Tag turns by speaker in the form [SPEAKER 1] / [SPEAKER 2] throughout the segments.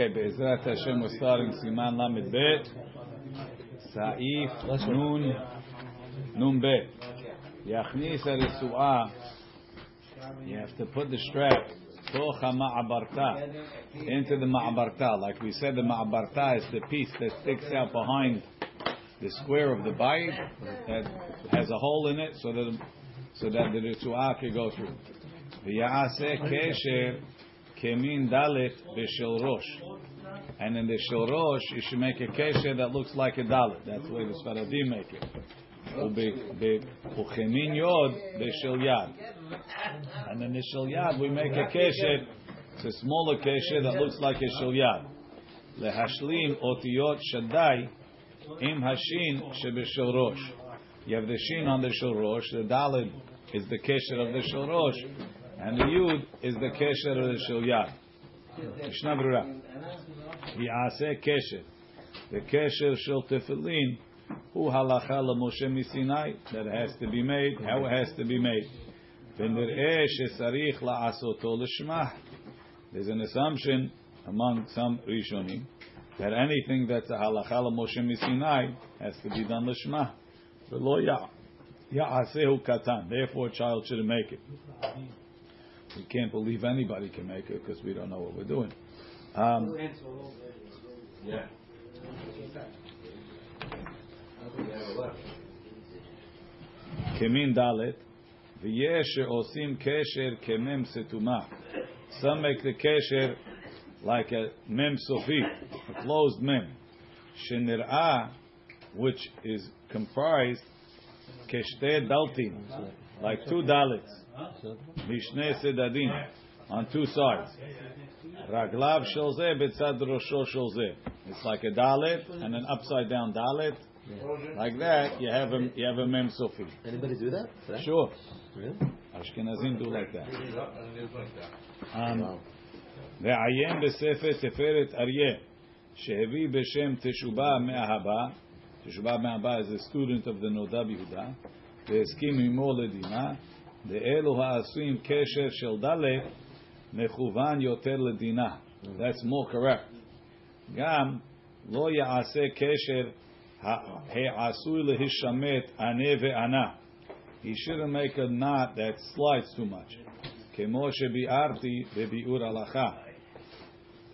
[SPEAKER 1] Okay, Be'ezrat Hashem, we're starting Siman Lamed Bet, Sa'if Nun Nun Bet. Yachnis Resu'ah, you have to put the strap Toch Ma'abarta into the Ma'abarta. Like we said, the Ma'abarta is the piece that sticks out behind the square of the bayit that has a hole in it, so that so that the Resu'ah can go through. V'ya'aseh kesher kemin dalet b'shel rosh. And in the shel rosh, you should make a kesher that looks like a dalet. That's the way the Sfaradim make it. Uchemin yod b'shel yad. And in the shel yad, we make a kesher. It's a smaller kesher that looks like a shel yad. Lehashlim otiyot shaddai im hashin sheb'shel rosh. You have the shin on the shel rosh. The dalet is the kesher of the shel rosh. And the yud is the kesher of the Mishnah Brura. Yaseh kesher. The kesher shil tefillin. Who halacha Moshe misinai that has to be made? How it has to be made? V'nireh shesarich la'asoto l'shmah. There's an assumption among some Rishonim that anything that's a halacha Moshe misinai has to be done l'shmah. V'lo ya'asehu katan. Therefore, a child shouldn't make it. We can't believe anybody can make it because we don't know what we're doing. Um,
[SPEAKER 2] yeah.
[SPEAKER 1] Kemin Dalet, v'yesh osim kesher kemem setuma. Some make the kesher like a mem sofi, a closed mem. Shenirah, which is comprised keshte daltin, like two dalits, Mishne Sedadim, on two sides. Raglav Sholze, Betzad Rosho Sholze. It's like a dalit and an upside down dalit. Like that, you have a you have a mem sofi.
[SPEAKER 3] Anybody do that?
[SPEAKER 1] Sure.
[SPEAKER 3] Really?
[SPEAKER 1] Ashkenazim do like that. Um, wow. ועיין בספר תפארת אריה, שהביא בשם תשובה מאהבה, תשובה מאהבה is a student of the נודע ביהודה, והסכים עמו לדינה, ואלו העשויים קשר של ד' מכוון יותר לדינה. That's more correct. גם לא יעשה קשר העשוי להישמט ענה וענה. He shouldn't make a knot that slides too much. כמו שביארתי בביאור הלכה.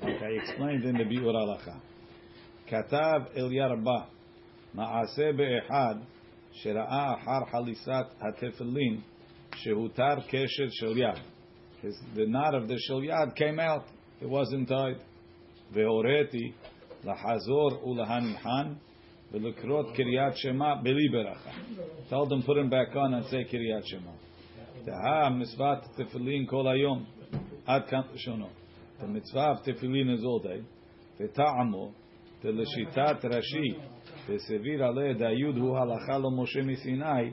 [SPEAKER 1] Like I explained in the ביאור הלכה. כתב אלירבה, מעשה באחד שראה אחר חליסת התפילין שהותר קשר של יד. His, the knot of the shel yad came out. It wasn't tied. והוריתי לחזור ולהניחן ולקרות קריאת שמע בלי ברכה. Told them put him back on and say קריאת שמע. דהה מצוות תפילין כל היום עד כאן לשונו. The mitzvah of tefillin is all day. וטעמו דלשיטת רש"י וסביר עליה דיוד הוא הלכה למשה מסיני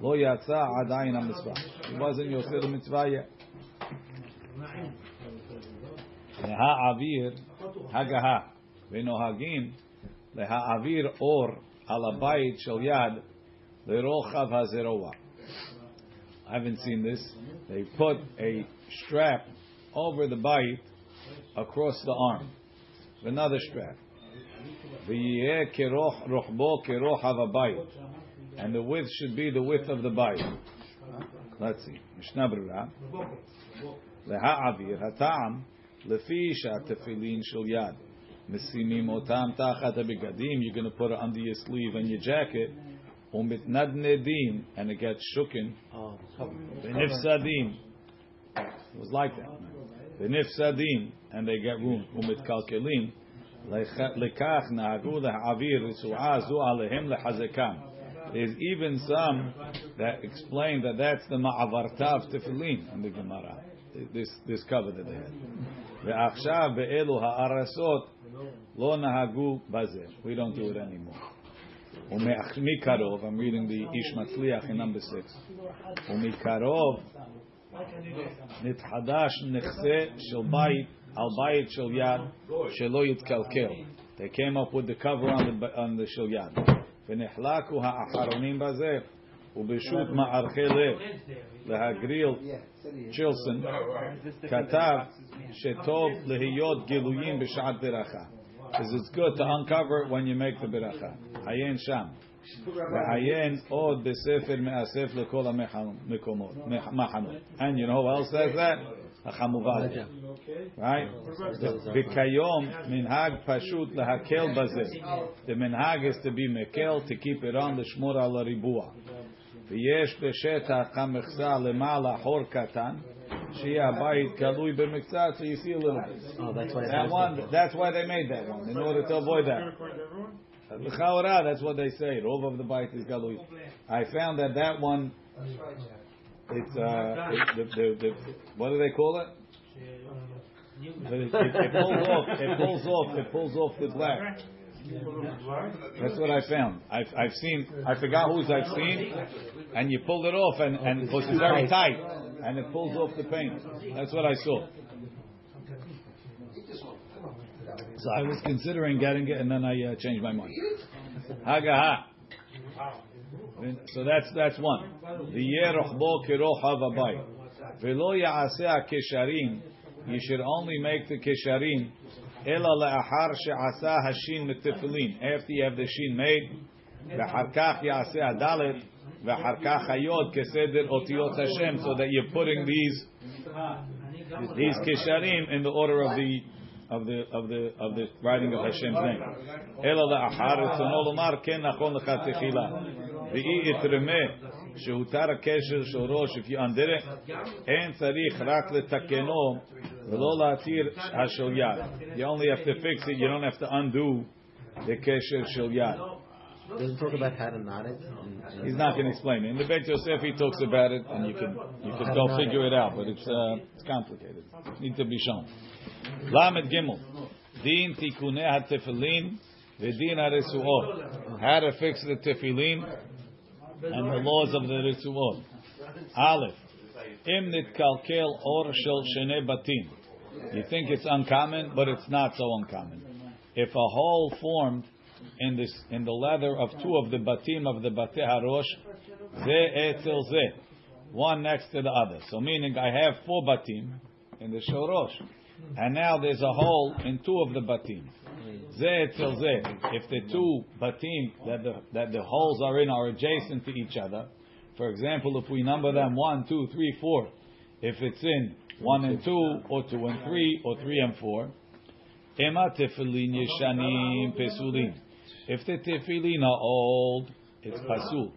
[SPEAKER 1] לא יצא עדיין המצווה. He wasn't יוצא למצווה yet. להעביר הגהה ונוהגים להעביר אור על הבית של יד לרוחב הזרוע. I haven't seen this. They put a strap over the bite across the arm. Another strap. And the width should be the width of the bite. Let's see. משנה ברורה. להעביר הטעם לפי שהתפילין של יד. משימים אותם תחת הבגדים, you're going to put it under your sleeve and your jacket, ומתנדנדים, and it gets shooken,
[SPEAKER 3] Oh,
[SPEAKER 1] ונפסדים, it was like that, ונפסדים, and they get room, ומתקלקלים, לכך נהגו להעביר רצועה זו עליהם לחזקם. There's even some that explain that that's the ma'avarta of tefillin in the Gemara. This, this cover that they had. ועכשיו באלו הארסות לא נהגו בזה. We don't do it anymore. ומקרוב, I'm reading the איש מצליח in number six. ומקרוב נתחדש נכסה של בית על בית של יד שלא יתקלקל. They came up with the cover on the, on the של יד. ונחלקו האחרונים בזה, ובשו"ת מערכי לב, להגריל צ'ילסון, כתב שטוב להיות גילויים בשעת ברכה. Because it's good to uncover it when you make the beracha. עיין שם. ועיין עוד בספר מאסף לכל המקומות, מחנות. And you know who else says that? החמובליה. Right? וכיום מנהג פשוט להקל בזה. The מנהג is to be מקל, to keep it on, לשמור על הריבוע. ויש בשטח המכסה למעלה חור קטן, שיהיה הבית כלוי במקצת, so you see a little bit.
[SPEAKER 3] Oh, that's why it
[SPEAKER 1] That
[SPEAKER 3] has
[SPEAKER 1] one,
[SPEAKER 3] that.
[SPEAKER 1] that's why they made that one, in order to avoid that. L'chaora, that's what they say. Rov of the bite is galui. I found that that one, it's uh, it, the, the, the, what do they call it? But It, it, it pulls off. It pulls off. It pulls off the black. That's what I found. I've, I've seen. I forgot whose I've seen, and you pulled it off, and and because it's very tight, and it pulls off the paint. That's what I saw. So I was considering getting it, and then I uh, changed my mind. Hagaha. So that's that's one. V'yeh rochbo kirochav abayit. V'lo ya'aseh kesharim. You should only make the kesharim ela le'achar she'asa hashin mitefilin. After you have the shin made, v'char kach ya'aseh adalet, v'char kach hayod keseder otiyot Hashem, so that you're putting these these kesharim in the order of the of the of the of the writing of Hashem's name. La'achar etzono lomar ken nachon lecha techila. V'i itreme שהותר הקשר של ראש, if you undid it, אין צריך רק לתקנו ולא להתיר השל יד. You only have to fix it, you don't have to undo the קשר של יד.
[SPEAKER 3] Doesn't talk about how to knot it. and- and-
[SPEAKER 1] He's not going to explain it. In the Beit Yosef, he talks about it, and you can you can go figure it out, but it's uh, it's complicated. It needs to be shown. Lamed Gimel, Din Tikunei HaTefillin v'Din HaResuot. How to fix the tefillin and the laws of the Resuot. Aleph, Im Nitkalkel Or Shel Shene Batim. You think it's uncommon, but it's not so uncommon. If a hole formed in this in the leather of two of the batim of the Bate Harosh, ze etzel ze, one next to the other. So meaning I have four batim in the shorosh, and now there's a hole in two of the batim. If the two batim that the that the holes are in are adjacent to each other, for example, if we number them one, two, three, four, if it's in one and two, or two and three, or three and four, Ema tefillin yeshanim pesulim. If the tefillin are old, it's pasul.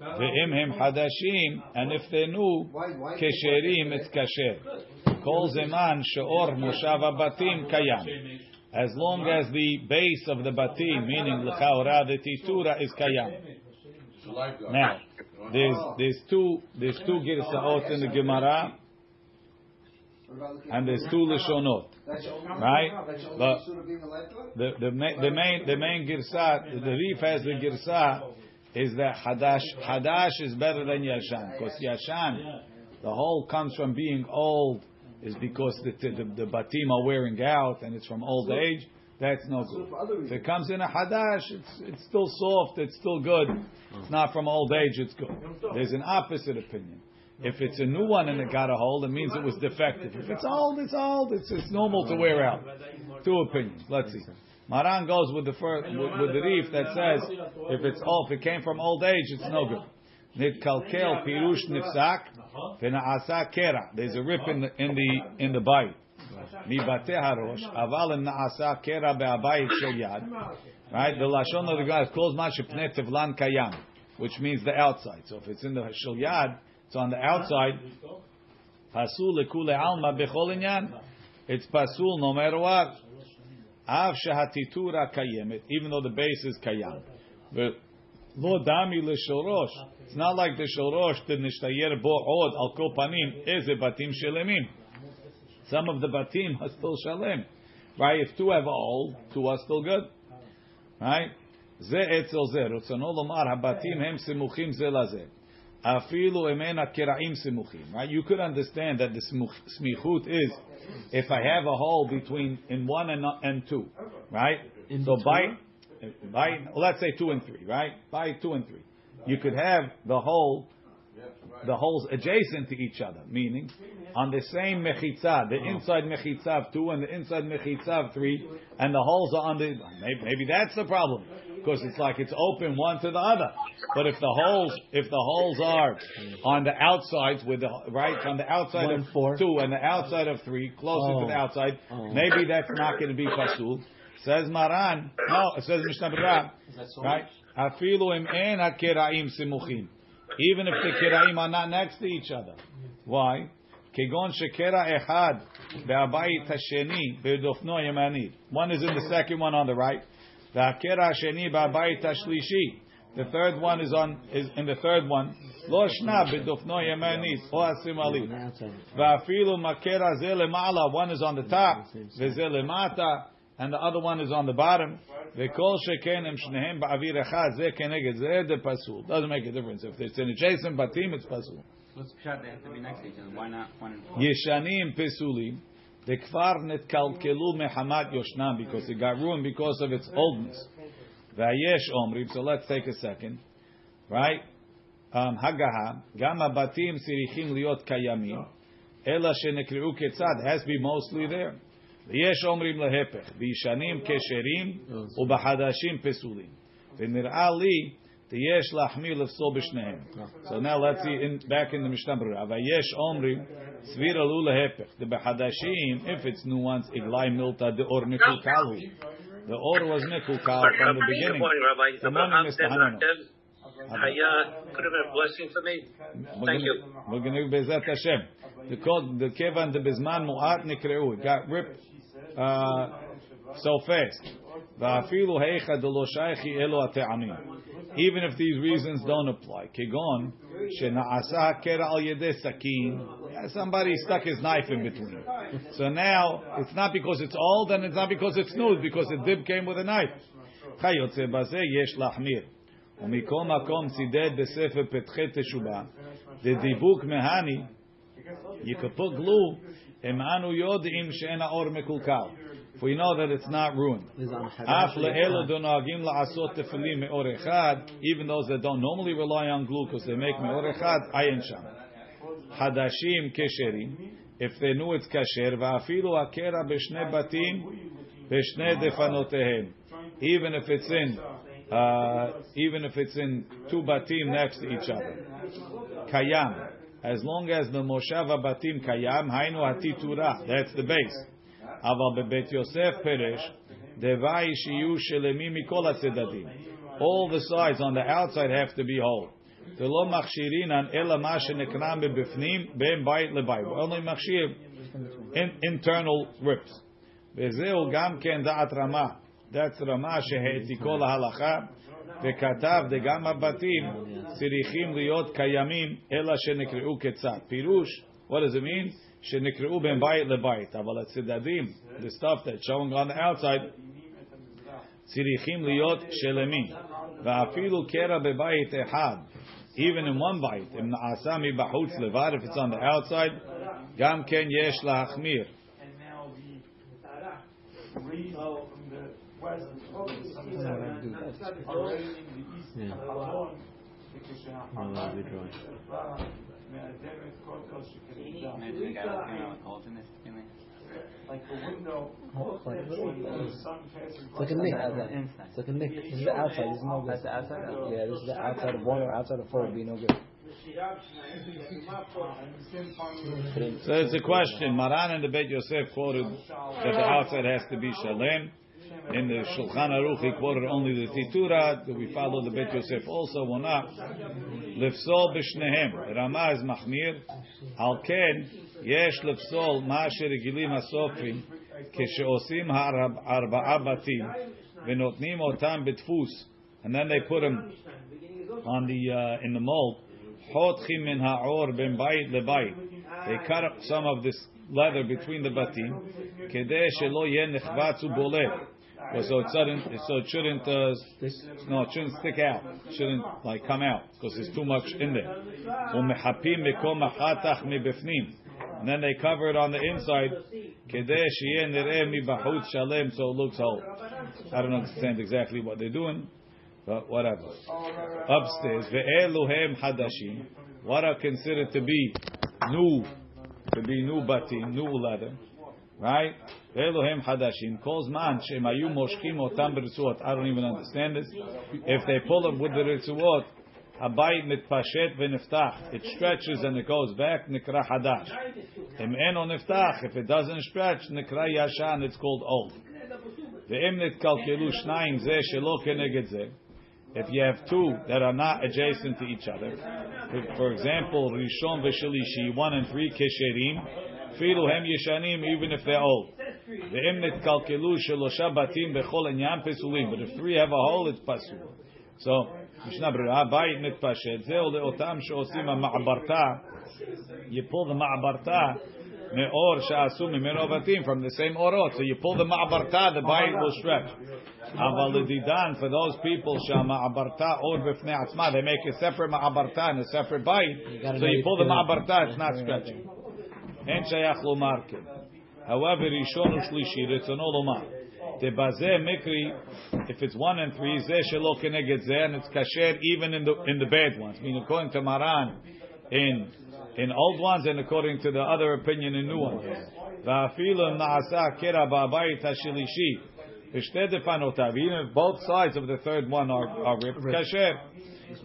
[SPEAKER 1] Hadashim, and if they're new, kesherim, it's kasher. Kol zeman she'or moshav batim kayam. As long as the base of the batim, meaning l'chaora, the titura, is kayam. Now, there's there's two there's two girsaot in the Gemara, and there's two lishonot. Right? But the the main the main the main girsa the Rif has the girsa is that hadash hadash is better than yashan because yashan the whole comes from being old is because the the, the batim are wearing out and it's from old age. That's no good. If it comes in a hadash, it's it's still soft, it's still good. It's not from old age, it's good. There's an opposite opinion. If it's a new one and it got a hole, it means it was defective. If it's old, it's old. It's, it's normal to wear out. Two opinions. Let's see. Maran goes with the first, with, with the Rif that says if it's old, if it came from old age, it's no good. Nitkalkel pirush nifsak v'na'asa kera. There's a rip in the in the in the bite. מבתי הראש, אבל אם נעשה קרע בהבית של יד, right? The lashon of the guy is close מה שפני תבלן קיים, which means the outside. So if it's in the של yad, it's on the outside. פסול לכולי עלמא בכל עניין. It's pasul no matter what. אף שהטיטורה קיימת, even though the base is קיים. ולא דמי לשלרוש. It's not like the שלרוש דנשתייר בו עוד על כל פנים איזה בתים שלמים. Some of the batim are still shalem. Right? If two have all, two are still good. Right? זה אצל זה. רצונו לומר, הבתים הם סמוכים זה לזה. אפילו אם אין הקרעים סמוכים. Right? You could understand that the smichut is if I have a hole between in one and, and two. Right?
[SPEAKER 3] In
[SPEAKER 1] so
[SPEAKER 3] between?
[SPEAKER 1] by, let's say two and three. Right? By two and three. You could have the whole, the holes adjacent to each other, meaning on the same mechitza, the oh. inside mechitza of two and the inside mechitza of three, and the holes are on the. Maybe, maybe that's the problem because it's like it's open one to the other. But if the holes, if the holes are on the outsides with the right on the outside
[SPEAKER 3] One
[SPEAKER 1] of
[SPEAKER 3] four.
[SPEAKER 1] two and the outside of three, closer to
[SPEAKER 3] Oh.
[SPEAKER 1] the outside,
[SPEAKER 3] Oh.
[SPEAKER 1] maybe that's not going to be pasul. Says Maran, no, it says Mishnah Berurah, right? Afilu im en hakeraim simuchim. Even if the keraim are not next to each other. Why? כגון שקרע אחד והבית השני בדופנו הימנית. One is in the second one on the right. והקרע השני בבית השלישי. The third one is on is in the third one. לא שנה בדופנו הימנית או השמאלית.
[SPEAKER 3] On the outside.
[SPEAKER 1] ואפילו מקרע זה למעלה, one is on the top, וזה למטה, and the other one is on the bottom. V'kol shnehem ba'avir echad zeh keneged zeh de pasul. Doesn't make a difference if it's in adjacent batim, it's
[SPEAKER 4] pasul. Be next to each other. Why not? Yeshanim
[SPEAKER 1] pesulim. The kfar netkalkelu mehamat yoshnam because it got ruined because of its oldness. V'ayesh omrim. So let's take a second, right? Um, hagaha gam batim sirichim liot kayamim. Ela shenekriu ketzad has to be mostly there. ויש אומרים להפך, בישנים כשרים ובחדשים פסולים. ונראה לי, יש להחמיר לפסול בשניהם. So now let's see, in, back in the Mishnah Berurah, ויש אומרים, סביר עלו להפך, דבחדשים, if it's new ones, עגלי מילתא דאור מקולקל הוא. The order was מקולקל from the beginning.
[SPEAKER 5] Good morning, Rabbi.
[SPEAKER 1] Good morning,
[SPEAKER 5] Abraham
[SPEAKER 1] Mr.
[SPEAKER 5] said,
[SPEAKER 1] Hanano.
[SPEAKER 5] Haya, could have been a blessing for me. Thank you.
[SPEAKER 1] We're going to בעזרת השם. The code, the כיוון דבזמן מועט נקראו. It got ripped uh, so fast. ואפילו היכא דלא שייכי אלו הטעמים. Even if these reasons don't apply. כגון שנעשה הקרע על ידי סכין. Somebody stuck his knife in between. So now, it's not because it's old and it's not because it's new, it's because the dip came with a knife. כיוצא בזה יש להחמיר. ומכל מקום צידד בספר פתחי תשובה, דדיבוק מהני, you could Emanu yodim mekulkal. For you know that it's not ruined. Af donagim la'asot me'or echad. Even those that don't normally rely on glue because they make me'or echad, ayin sham. Hadashim kesherim. If they knew it's kasher, va'afilu akera batim defanotehem. Even if it's in uh, even if it's in two batim next to each other. Kayam as long as the Moshav Abatim Kayam, Hainu Atitura, that's the base. Aval Bebet Yosef Peresh, Devai Shiyu Shelemi Mikol HaTzedadim. All the sides on the outside have to be whole. ולא מכשירינן אלא מה שנקרם מבפנים בין בית לבית. only מכשיר internal rips. וזהו גם כן דעת רמ"א. That's רמ"א שהעתיקו להלכה. וכתב דגם הבתים צריכים להיות קיימים אלא שנקראו כצד. פירוש, what does it mean? שנקראו בין בית לבית. אבל הצדדים, the stuff that's showing on the outside, צריכים להיות שלמים. ואפילו קרע בבית אחד, even in one bite, אם נעשה מבחוץ לבד, if it's on the outside, גם כן יש להחמיר.
[SPEAKER 3] do that. Yeah. I'll be
[SPEAKER 4] drawing.
[SPEAKER 6] Like a window,
[SPEAKER 3] like a
[SPEAKER 6] Look
[SPEAKER 3] It's Nick. Look at This is the outside. This is.
[SPEAKER 4] That's the outside.
[SPEAKER 3] Yeah, this is the outside of water. Outside of four would be no good.
[SPEAKER 1] So it's a question. Maran and the Beit Yosef quoted that the outside has to be shalem In the Shulchan Aruch, he quoted only the Titura. Do we follow the Beit Yosef also or not? Lifsol b'shnehem. Rama is machmir. Al ken, yesh lifsol ma sherigilim asofrim כשעושים הארבע- ארבעה בתים ונותנים אותם בדפוס and then they put them on the uh, in the mold חותכים מן העור בין בית לבית they cut up some of this leather between the בתים כדי שלא יהיה נחבץ ובולט So it shouldn't, so it shouldn't, uh, no, it shouldn't stick out. It shouldn't like come out because there's too much in there. And then they cover it on the inside. So it looks whole. I don't understand exactly what they're doing, but whatever. Upstairs, hadashim. What are considered to be new, to be new batim, new leather right? Elohim hadashim. Calls man shemayu moshkim otam b'ritzuot. I don't even understand this. If they pull them with the ritzuot, Abayit mitpashet v'niftach. It stretches and it goes back. Nikra hadash. Im eno niftach. If it doesn't stretch, nikra yashan. It's called old. Ve'im nitkalkelu shnayim zeh shelo keneged zeh. If you have two that are not adjacent to each other, for example, Rishon v'Shalishi, one and three kesherim, אפילו הם ישנים, even if they're old. ואם נתקלקלו שלושה בתים בכל עניין פסולים, but if three have a hole, it's פסול. So, משנה ברורה, הבית מתפשט, זהו לאותם שעושים המעברתה, you pull the מעברתה מאור שעשו ממנו הבתים, from the same אורות, so you pull the מעברתה, the bite will stretch. אבל לדידן, for those people שהמעברתה אור בפני עצמה, they make a separate מעברתה and a separate bite, so you pull the מעברתה, it's not stretching. אין שייך לומר כן. However, ראשון ושלישי, רצונו לומר. Tebaze mikri, if it's one and three, zeh shelo keneged zeh, and it's kasher even in the in the bad ones. I mean, according to Maran, in in old ones, and according to the other opinion in new ones. Va'afilu na'asa kera ba'abayit hashilishi. Ishte defanotav. Even if both sides of the third one are are ripped, kasher.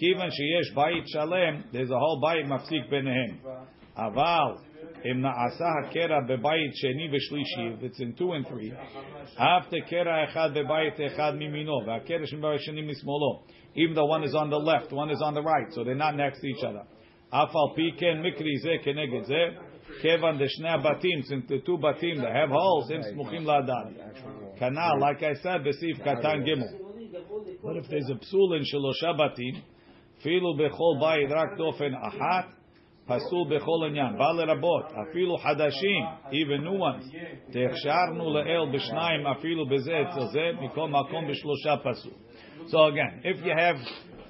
[SPEAKER 1] Kivan sheyesh bayit shalem, there's a whole bayit mafsik benehem. Aval. אם נעשה הקרע בבית שני ושלישי, if it's in two and three, אף תקרע אחד בבית אחד מימינו, והקרע שבבית שני משמאלו, even though one is on the left, one is on the right, so they're not next to each other. אף על פי כן מקרי זה כנגד זה, כיוון דשני הבתים, since the two בתים that have holes, הם סמוכים לאדם. כנ"ל, like I said, בסעיף קטן ג' But if there's a פסול in שלושה בתים, אפילו בכל בית רק דופן אחת, פסול בכל עניין, בא לרבות, אפילו חדשים, even new ones, תכשרנו לאל בשניים, אפילו בזה אצל זה, מכל מקום בשלושה פסול. So again, if you have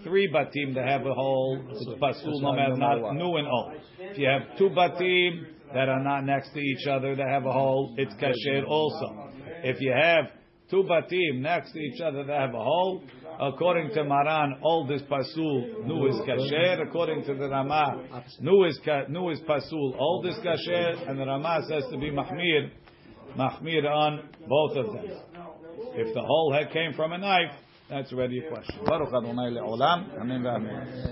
[SPEAKER 1] three batim that have a hole, it's pasul no matter not new and old. If you have two batim that are not next to each other that have a hole, it's kasher also. If you have two batim next to each other that have a hole, according to Maran, all this pasul, new is kasher. According to the Rama, new is new is pasul, all is kasher, and the Rama says to be mahmir, mahmir on both of them. If the whole head came from a knife, that's already a question. Baruch Adonai le'olam. Amen.